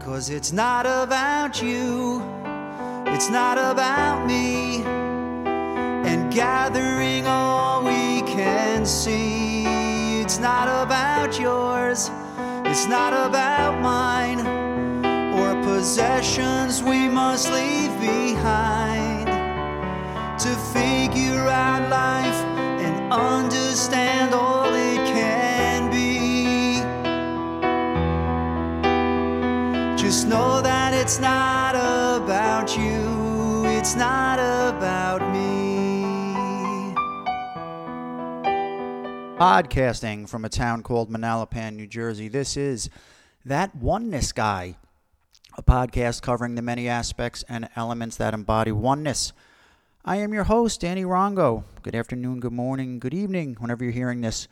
Cause it's not about you, it's not about me. And gathering all we can see. It's not about yours, it's not about mine. Or possessions we must leave behind. To figure out life and understand all it's not about you, it's not about me. Podcasting from a town called Manalapan, New Jersey. This is That Oneness Guy, a podcast covering the many aspects and elements that embody oneness. I am your host, Danny Rongo. Good afternoon, good morning, good evening, whenever you're hearing this.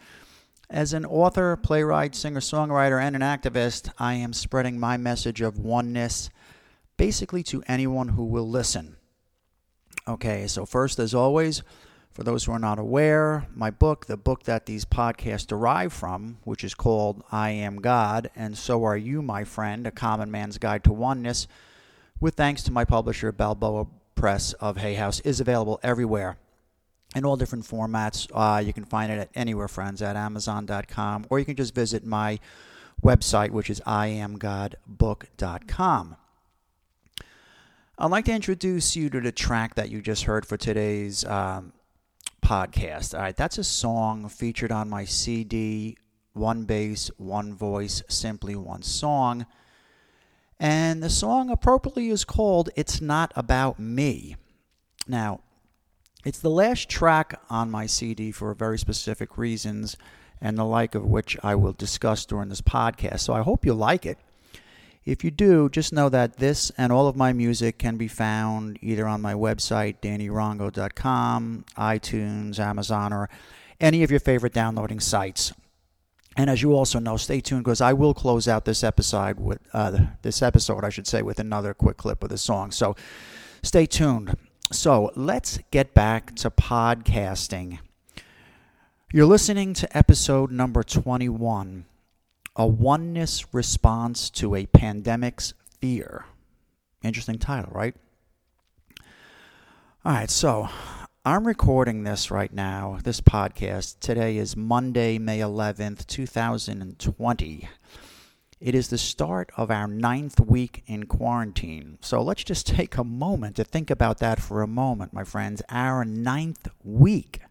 As an author, playwright, singer songwriter, and an activist, I am spreading my message of oneness basically to anyone who will listen. Okay, so first, as always, for those who are not aware, my book, the book that these podcasts derive from, which is called I Am God, and So Are You, My Friend, A Common Man's Guide to Oneness, with thanks to my publisher, Balboa Press of Hay House, is available everywhere in all different formats. Uh, you can find it at anywhere, friends, at Amazon.com, or you can just visit my website, which is IamGodBook.com. I'd like to introduce you to the track that you just heard for today's um, podcast. All right, that's a song featured on my CD, One Bass, One Voice, Simply One Song. And the song appropriately is called It's Not About Me. Now, it's the last track on my CD for very specific reasons, and the like of which I will discuss during this podcast. So I hope you like it. If you do, just know that this and all of my music can be found either on my website, dannyrongo.com, iTunes, Amazon, or any of your favorite downloading sites. And as you also know, stay tuned because I will close out this episode with uh, this episode, I should say, with another quick clip of the song. So stay tuned. So let's get back to podcasting. You're listening to episode number 21 A Oneness Response to a Pandemic's Fear. Interesting title, right? All right, so I'm recording this right now, this podcast. Today is Monday, May 11th, 2020. It is the start of our ninth week in quarantine. So let's just take a moment to think about that for a moment, my friends. Our ninth week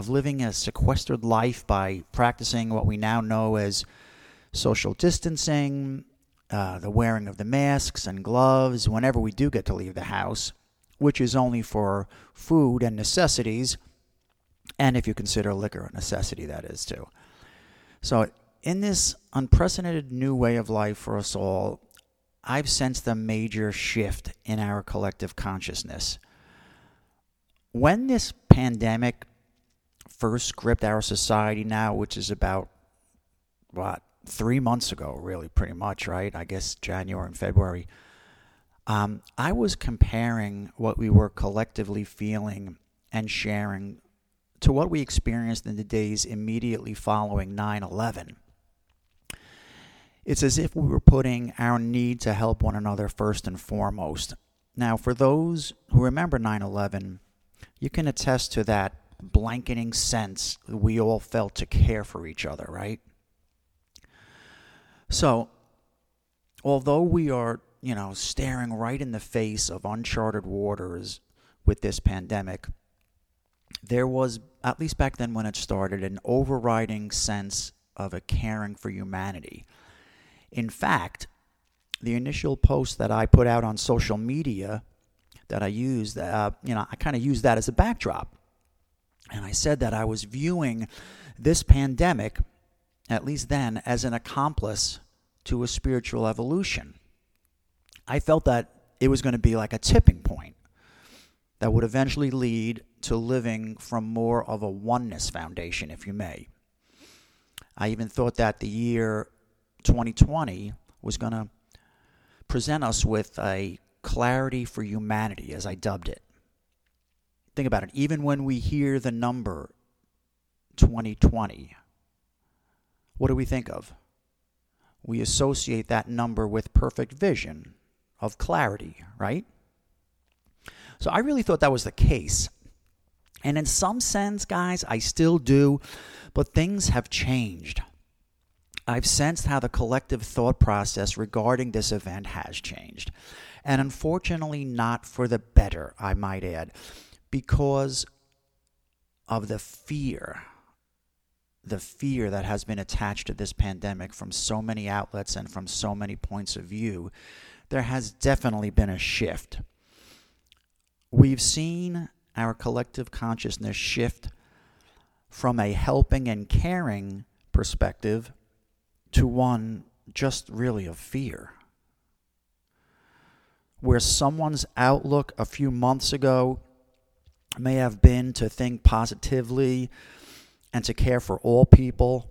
of living a sequestered life by practicing what we now know as social distancing, uh, the wearing of the masks and gloves whenever we do get to leave the house, which is only for food and necessities, and if you consider liquor a necessity, that is too. So in this unprecedented new way of life for us all, I've sensed a major shift in our collective consciousness. When this pandemic first gripped our society now, which is about, what, three months ago, really, pretty much, right? I guess January and February. Um, I was comparing what we were collectively feeling and sharing to what we experienced in the days immediately following 9 11. It's as if we were putting our need to help one another first and foremost. Now, for those who remember 9 11, you can attest to that blanketing sense we all felt to care for each other, right? So, although we are, you know, staring right in the face of uncharted waters with this pandemic, there was, at least back then when it started, an overriding sense of a caring for humanity. In fact, the initial post that I put out on social media that I used, uh, you know, I kind of used that as a backdrop. And I said that I was viewing this pandemic, at least then, as an accomplice to a spiritual evolution. I felt that it was going to be like a tipping point that would eventually lead to living from more of a oneness foundation, if you may. I even thought that the year 2020 was going to present us with a clarity for humanity, as I dubbed it. Think about it. Even when we hear the number 2020, what do we think of? we associate that number with perfect vision, of clarity, right? So I really thought that was the case. And in some sense, guys, I still do, but things have changed. I've sensed how the collective thought process regarding this event has changed. And unfortunately, not for the better, I might add, because of the fear, the fear that has been attached to this pandemic from so many outlets and from so many points of view. There has definitely been a shift. We've seen our collective consciousness shift from a helping and caring perspective to one just really of fear. Where someone's outlook a few months ago may have been to think positively and to care for all people,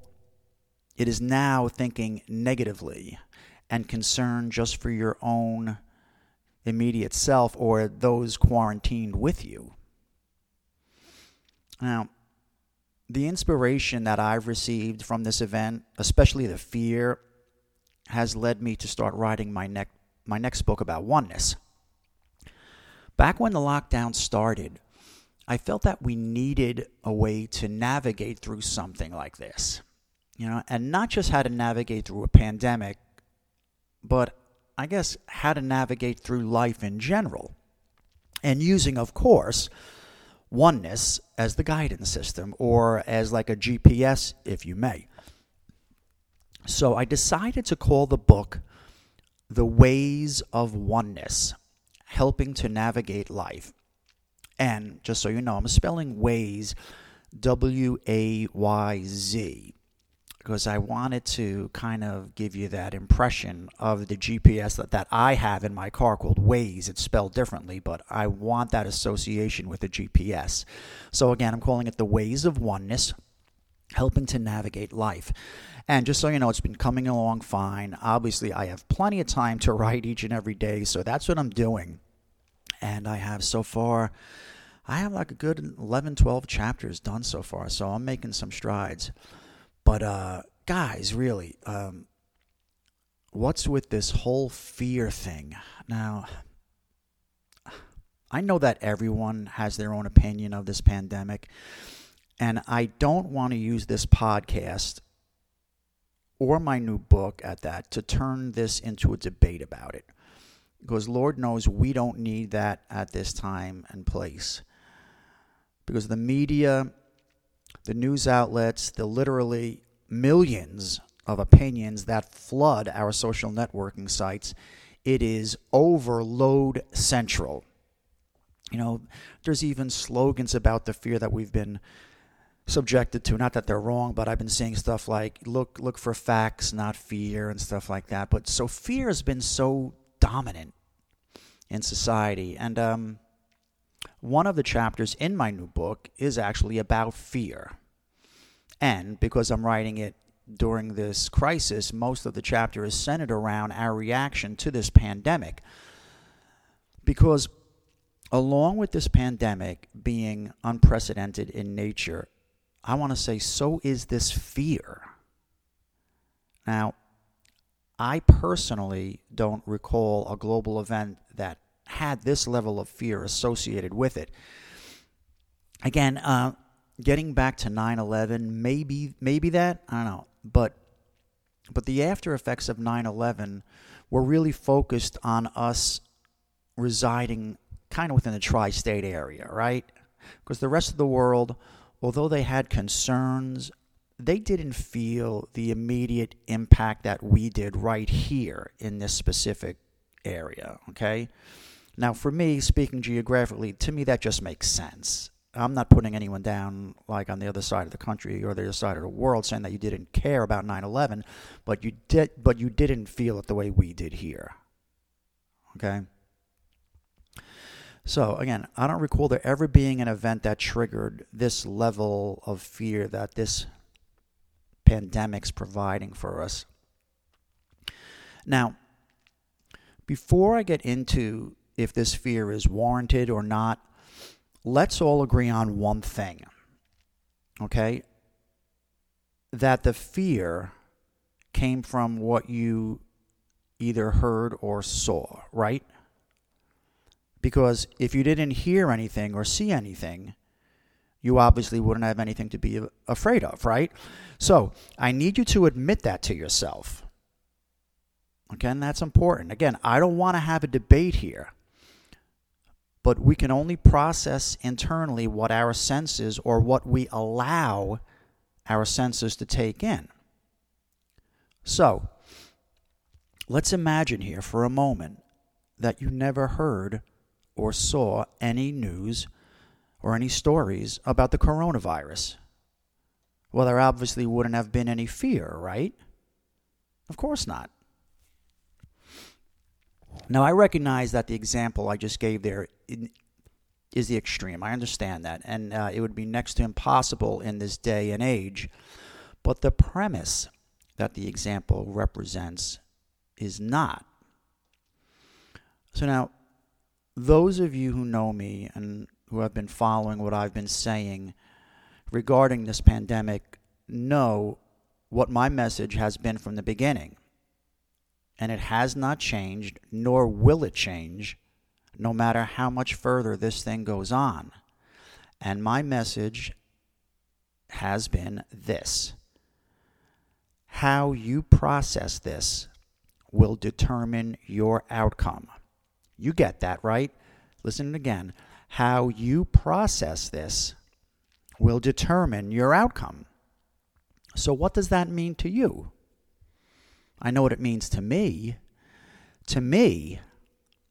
it is now thinking negatively and concerned just for your own immediate self or those quarantined with you. Now, the inspiration that I've received from this event, especially the fear, has led me to start writing my, ne- my next book about oneness. Back when the lockdown started, I felt that we needed a way to navigate through something like this. You know, and not just how to navigate through a pandemic, but I guess how to navigate through life in general. And using, of course, oneness as the guidance system or as like a GPS, if you may. So I decided to call the book The Ways of Oneness Helping to Navigate Life. And just so you know, I'm spelling ways W A Y Z because I wanted to kind of give you that impression of the GPS that, that I have in my car called Waze. It's spelled differently, but I want that association with the GPS. So again, I'm calling it the Ways of Oneness, helping to navigate life. And just so you know, it's been coming along fine. Obviously, I have plenty of time to write each and every day, so that's what I'm doing. And I have so far, I have like a good 11, 12 chapters done so far, so I'm making some strides. But uh, guys, really, um, what's with this whole fear thing? Now, I know that everyone has their own opinion of this pandemic, and I don't want to use this podcast or my new book at that to turn this into a debate about it. Because Lord knows we don't need that at this time and place. Because the media the news outlets, the literally millions of opinions that flood our social networking sites. It is overload central. You know, there's even slogans about the fear that we've been subjected to. Not that they're wrong, but I've been seeing stuff like look look for facts, not fear, and stuff like that. But so fear has been so dominant in society, and um, one of the chapters in my new book is actually about fear. And because I'm writing it during this crisis, most of the chapter is centered around our reaction to this pandemic. Because along with this pandemic being unprecedented in nature, I want to say so is this fear. Now, I personally don't recall a global event that had this level of fear associated with it. Again, uh, getting back to 9/11, maybe maybe that I don't know, but but the after effects of 9/11 were really focused on us residing kind of within the tri-state area, right? Because the rest of the world, although they had concerns, they didn't feel the immediate impact that we did right here in this specific area, okay? Now, for me, speaking geographically, to me that just makes sense. I'm not putting anyone down like on the other side of the country or the other side of the world saying that you didn't care about 9/11, but you did but you didn't feel it the way we did here. Okay? So, again, I don't recall there ever being an event that triggered this level of fear that this pandemic's providing for us. Now, before I get into if this fear is warranted or not, let's all agree on one thing. Okay? That the fear came from what you either heard or saw, right? Because if you didn't hear anything or see anything, you obviously wouldn't have anything to be afraid of, right? So I need you to admit that to yourself. Again, that's important. Again, I don't want to have a debate here, but we can only process internally what our senses or what we allow our senses to take in. So, let's imagine here for a moment that you never heard or saw any news or any stories about the coronavirus. Well, there obviously wouldn't have been any fear, right? Of course not. Now, I recognize that the example I just gave there is the extreme. I understand that. And uh, it would be next to impossible in this day and age. But the premise that the example represents is not. So now, those of you who know me and who have been following what I've been saying regarding this pandemic know what my message has been from the beginning. And it has not changed, nor will it change, no matter how much further this thing goes on. And my message has been this how you process this will determine your outcome. You get that, right? Listen again. How you process this will determine your outcome. So, what does that mean to you? I know what it means to me. To me,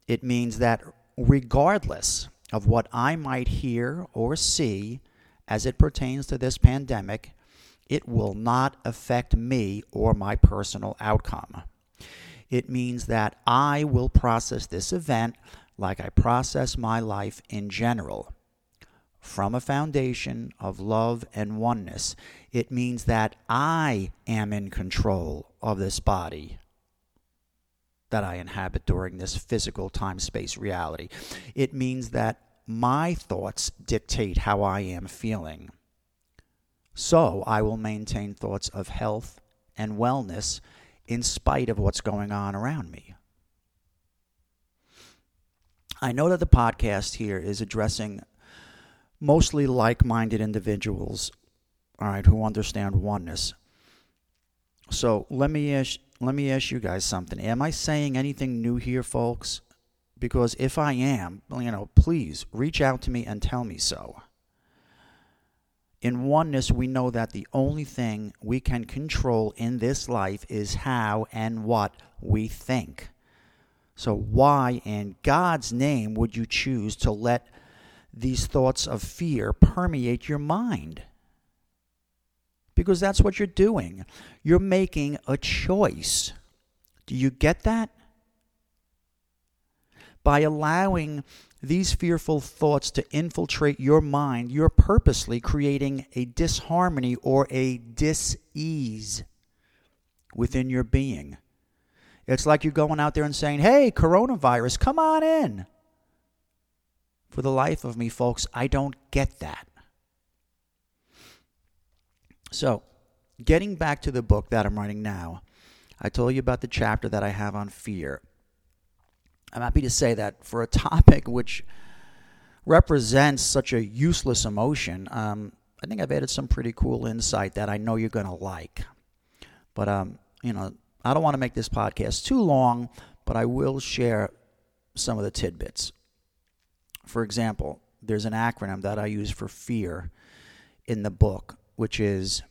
it means that regardless of what I might hear or see as it pertains to this pandemic, it will not affect me or my personal outcome. It means that I will process this event like I process my life in general. From a foundation of love and oneness, it means that I am in control of this body that I inhabit during this physical time space reality. It means that my thoughts dictate how I am feeling. So I will maintain thoughts of health and wellness in spite of what's going on around me. I know that the podcast here is addressing mostly like minded individuals, all right, who understand oneness. So let me ask, let me ask you guys something. Am I saying anything new here, folks? Because if I am, you know, please reach out to me and tell me so. In oneness, we know that the only thing we can control in this life is how and what we think. So, why in God's name would you choose to let these thoughts of fear permeate your mind? Because that's what you're doing. You're making a choice. Do you get that? By allowing these fearful thoughts to infiltrate your mind, you're purposely creating a disharmony or a dis-ease within your being. It's like you're going out there and saying, hey, coronavirus, come on in. For the life of me, folks, I don't get that. So, getting back to the book that I'm writing now, I told you about the chapter that I have on fear. I'm happy to say that for a topic which represents such a useless emotion, um, I think I've added some pretty cool insight that I know you're going to like. But, um, you know, I don't want to make this podcast too long, but I will share some of the tidbits. For example, there's an acronym that I use for fear in the book, which is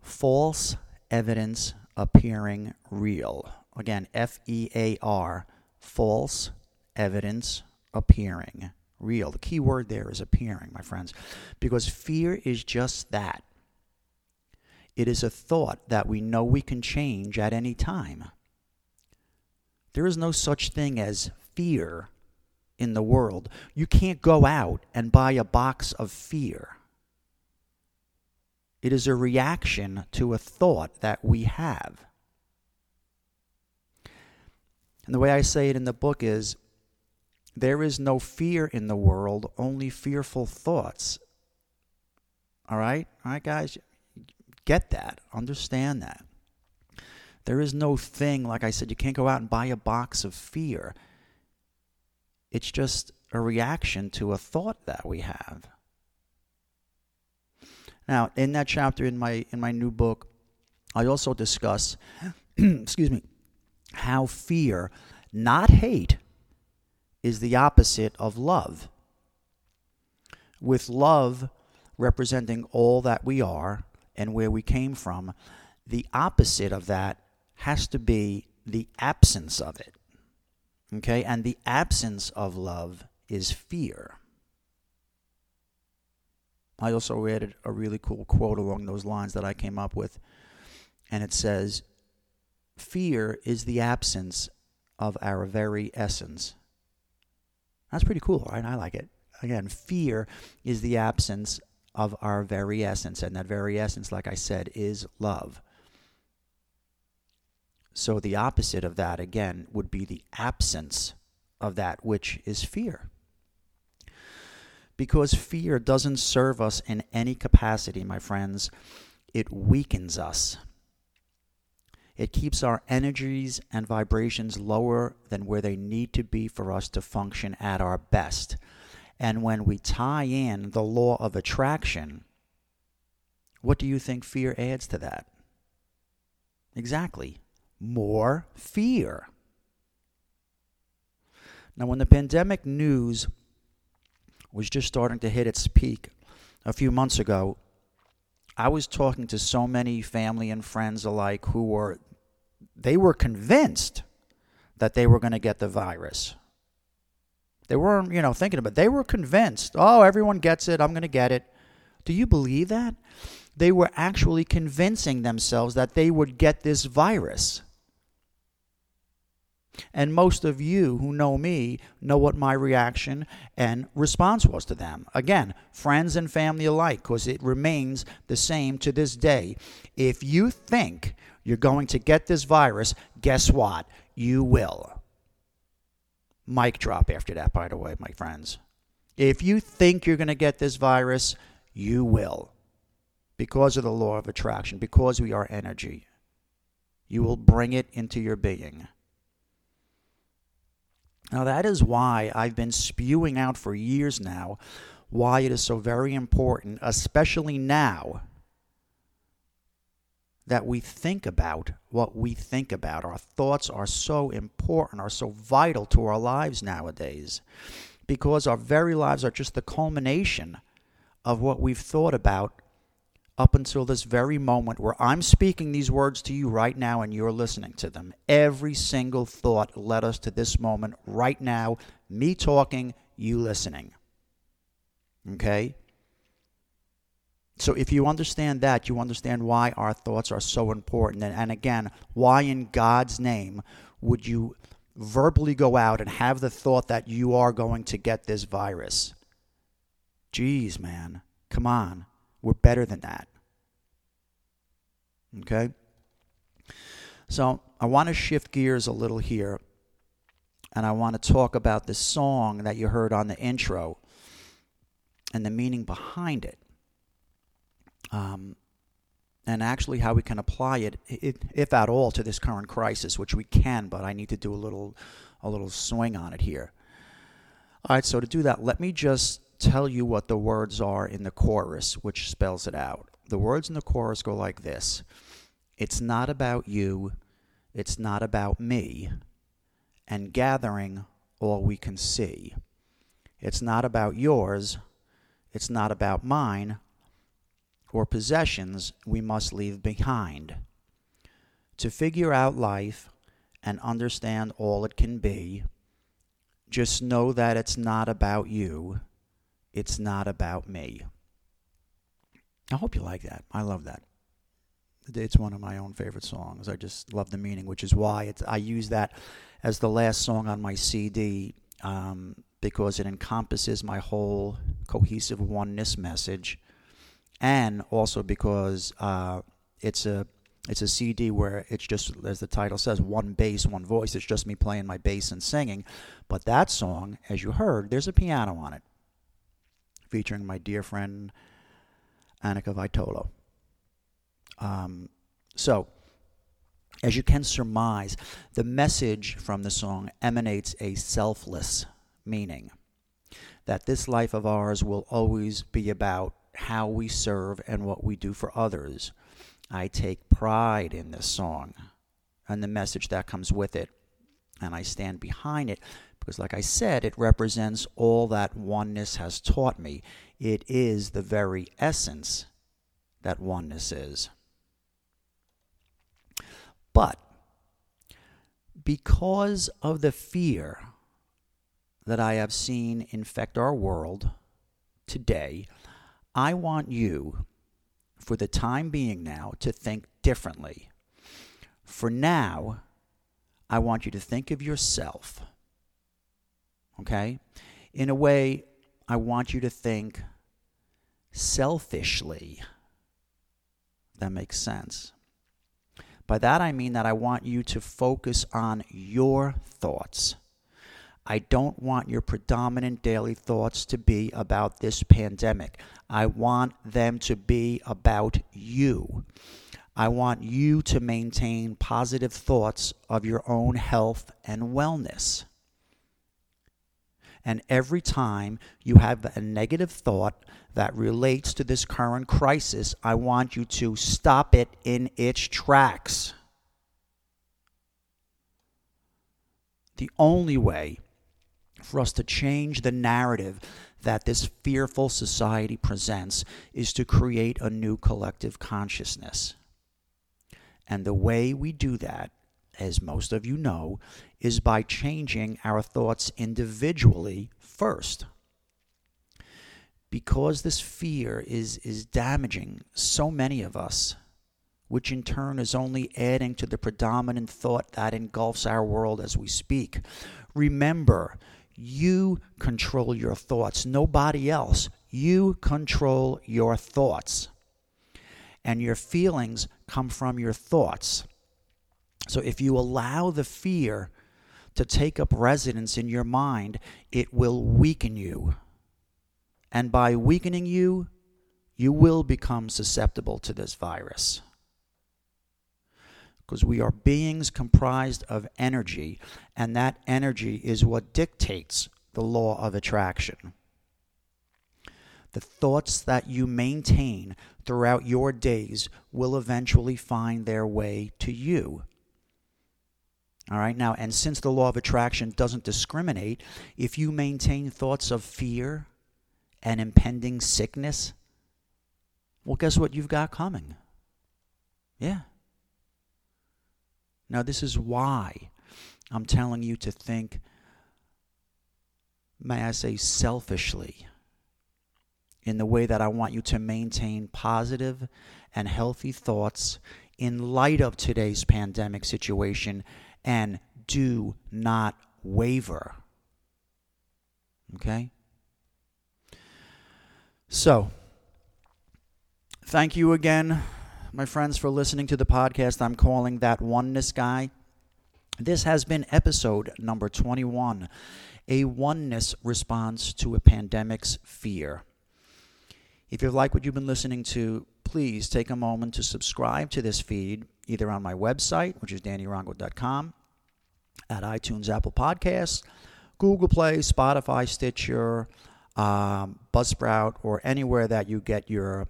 false evidence appearing real. Again, F E A R, false evidence appearing real. The key word there is appearing, my friends, because fear is just that it is a thought that we know we can change at any time. There is no such thing as fear in the world. You can't go out and buy a box of fear. It is a reaction to a thought that we have. And the way I say it in the book is there is no fear in the world, only fearful thoughts. All right? All right, guys? Get that. Understand that. There is no thing, like I said, you can't go out and buy a box of fear. It's just a reaction to a thought that we have. Now, in that chapter in my in my new book, I also discuss excuse me, how fear, not hate, is the opposite of love. With love representing all that we are and where we came from, the opposite of that has to be the absence of it. Okay? And the absence of love is fear. I also read a really cool quote along those lines that I came up with. And it says, Fear is the absence of our very essence. That's pretty cool, right? I like it. Again, fear is the absence of our very essence. And that very essence, like I said, is love. So the opposite of that, again, would be the absence of that which is fear. Because fear doesn't serve us in any capacity, my friends, it weakens us. It keeps our energies and vibrations lower than where they need to be for us to function at our best. And when we tie in the law of attraction, what do you think fear adds to that? Exactly more fear. Now, when the pandemic news was just starting to hit its peak a few months ago, I was talking to so many family and friends alike who were they were convinced that they were going to get the virus. They weren't, you know, thinking about it. They were convinced, oh, everyone gets it, I'm going to get it. Do you believe that? They were actually convincing themselves that they would get this virus. And most of you who know me know what my reaction and response was to them. Again, friends and family alike, because it remains the same to this day. If you think you're going to get this virus, guess what? You will. Mic drop after that, by the way, my friends. If you think you're going to get this virus, you will. Because of the law of attraction, because we are energy. You will bring it into your being. Now, that is why I've been spewing out for years now why it is so very important, especially now, that we think about what we think about. Our thoughts are so important, are so vital to our lives nowadays, because our very lives are just the culmination of what we've thought about up until this very moment where I'm speaking these words to you right now and you're listening to them. Every single thought led us to this moment right now, me talking, you listening. Okay? So if you understand that, you understand why our thoughts are so important. And, and again, why in God's name would you verbally go out and have the thought that you are going to get this virus? Jeez, man. Come on. We're better than that. Okay? So I want to shift gears a little here and I want to talk about the song that you heard on the intro and the meaning behind it. Um, and actually how we can apply it, if at all, to this current crisis, which we can, but I need to do a little, a little swing on it here. All right, so to do that, let me just tell you what the words are in the chorus, which spells it out. The words in the chorus go like this It's not about you, it's not about me, and gathering all we can see. It's not about yours, it's not about mine, or possessions we must leave behind. To figure out life and understand all it can be, just know that it's not about you it's not about me. I hope you like that. I love that. It's one of my own favorite songs. I just love the meaning, which is why I use that as the last song on my CD um, because it encompasses my whole cohesive oneness message, and also because uh, it's a it's a CD where it's just as the title says, one bass, one voice. It's just me playing my bass and singing. But that song, as you heard, there's a piano on it featuring my dear friend Annika Vitolo. Um, so, as you can surmise, the message from the song emanates a selfless meaning. That this life of ours will always be about how we serve and what we do for others. I take pride in this song and the message that comes with it, and I stand behind it because, like I said, it represents all that oneness has taught me. It is the very essence that oneness is. But because of the fear that I have seen infect our world today, I want you, for the time being now, to think differently. For now, I want you to think of yourself, okay? In a way, I want you to think selfishly. That makes sense. By that I mean that I want you to focus on your thoughts. I don't want your predominant daily thoughts to be about this pandemic. I want them to be about you. I want you to maintain positive thoughts of your own health and wellness. And every time you have a negative thought that relates to this current crisis, I want you to stop it in its tracks. The only way for us to change the narrative that this fearful society presents is to create a new collective consciousness. And the way we do that as most of you know, is by changing our thoughts individually first. Because this fear is, is damaging so many of us, which in turn is only adding to the predominant thought that engulfs our world as we speak. Remember, you control your thoughts, nobody else. You control your thoughts. And your feelings come from your thoughts. So if you allow the fear to take up residence in your mind, it will weaken you. And by weakening you, you will become susceptible to this virus. Because we are beings comprised of energy, and that energy is what dictates the law of attraction. The thoughts that you maintain throughout your days will eventually find their way to you. All right, now, and since the law of attraction doesn't discriminate, if you maintain thoughts of fear and impending sickness, well, guess what you've got coming? Yeah. Now, this is why I'm telling you to think, may I say, selfishly, in the way that I want you to maintain positive and healthy thoughts in light of today's pandemic situation and do not waver. Okay? So, thank you again, my friends, for listening to the podcast I'm calling That Oneness Guy. This has been episode number 21 A Oneness Response to a Pandemic's Fear. If you like what you've been listening to, please take a moment to subscribe to this feed either on my website, which is dannyrongo.com, at iTunes, Apple Podcasts, Google Play, Spotify, Stitcher, um, Buzzsprout, or anywhere that you get your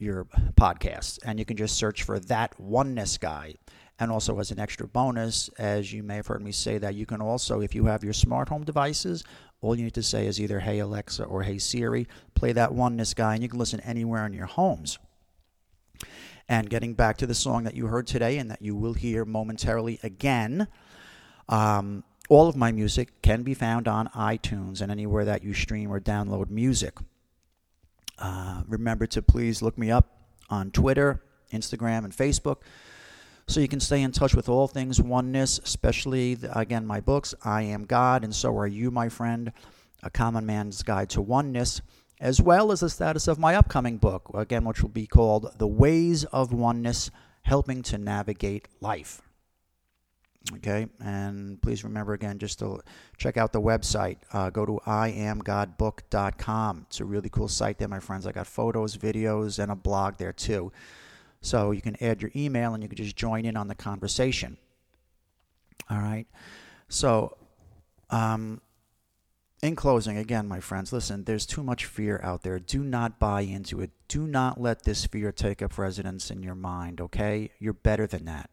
your podcasts. And you can just search for that oneness guy. And also, as an extra bonus, as you may have heard me say, that you can also, if you have your smart home devices, all you need to say is either Hey Alexa or Hey Siri, play that oneness guy, and you can listen anywhere in your homes. And getting back to the song that you heard today and that you will hear momentarily again, um, all of my music can be found on iTunes and anywhere that you stream or download music. Uh, remember to please look me up on Twitter, Instagram, and Facebook so you can stay in touch with all things oneness, especially, again, my books, I Am God, and So Are You, my friend, A Common Man's Guide to Oneness as well as the status of my upcoming book, again, which will be called The Ways of Oneness Helping to Navigate Life. Okay, and please remember again just to check out the website. Uh, go to iamgodbook.com. It's a really cool site there, my friends. I got photos, videos, and a blog there too. So you can add your email and you can just join in on the conversation. All right. So, um, in closing, again, my friends, listen, there's too much fear out there. Do not buy into it. Do not let this fear take up residence in your mind, okay? You're better than that.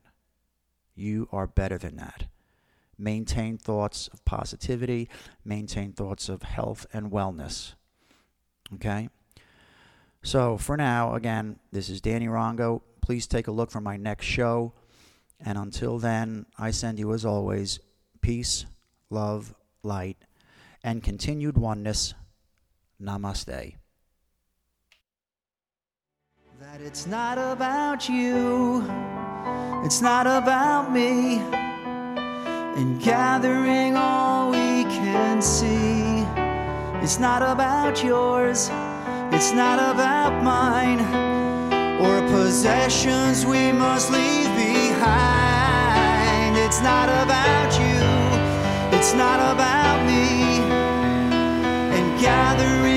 You are better than that. Maintain thoughts of positivity, maintain thoughts of health and wellness, okay? So, for now, again, this is Danny Rongo. Please take a look for my next show. And until then, I send you, as always, peace, love, light, and continued oneness. Namaste. That it's not about you, it's not about me, and gathering all we can see. It's not about yours, it's not about mine, or possessions we must leave behind. It's not about you, it's not about me, and gathering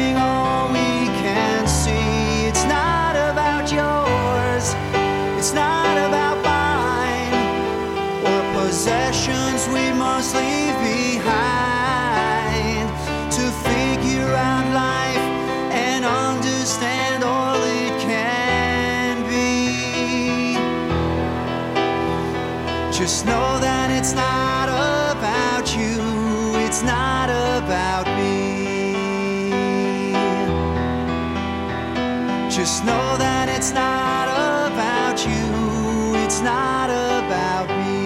know that it's not about you, it's not about me.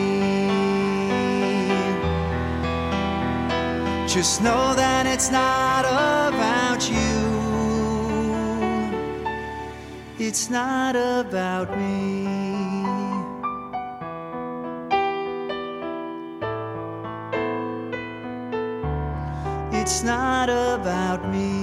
Just know that it's not about you, it's not about me. It's not about me.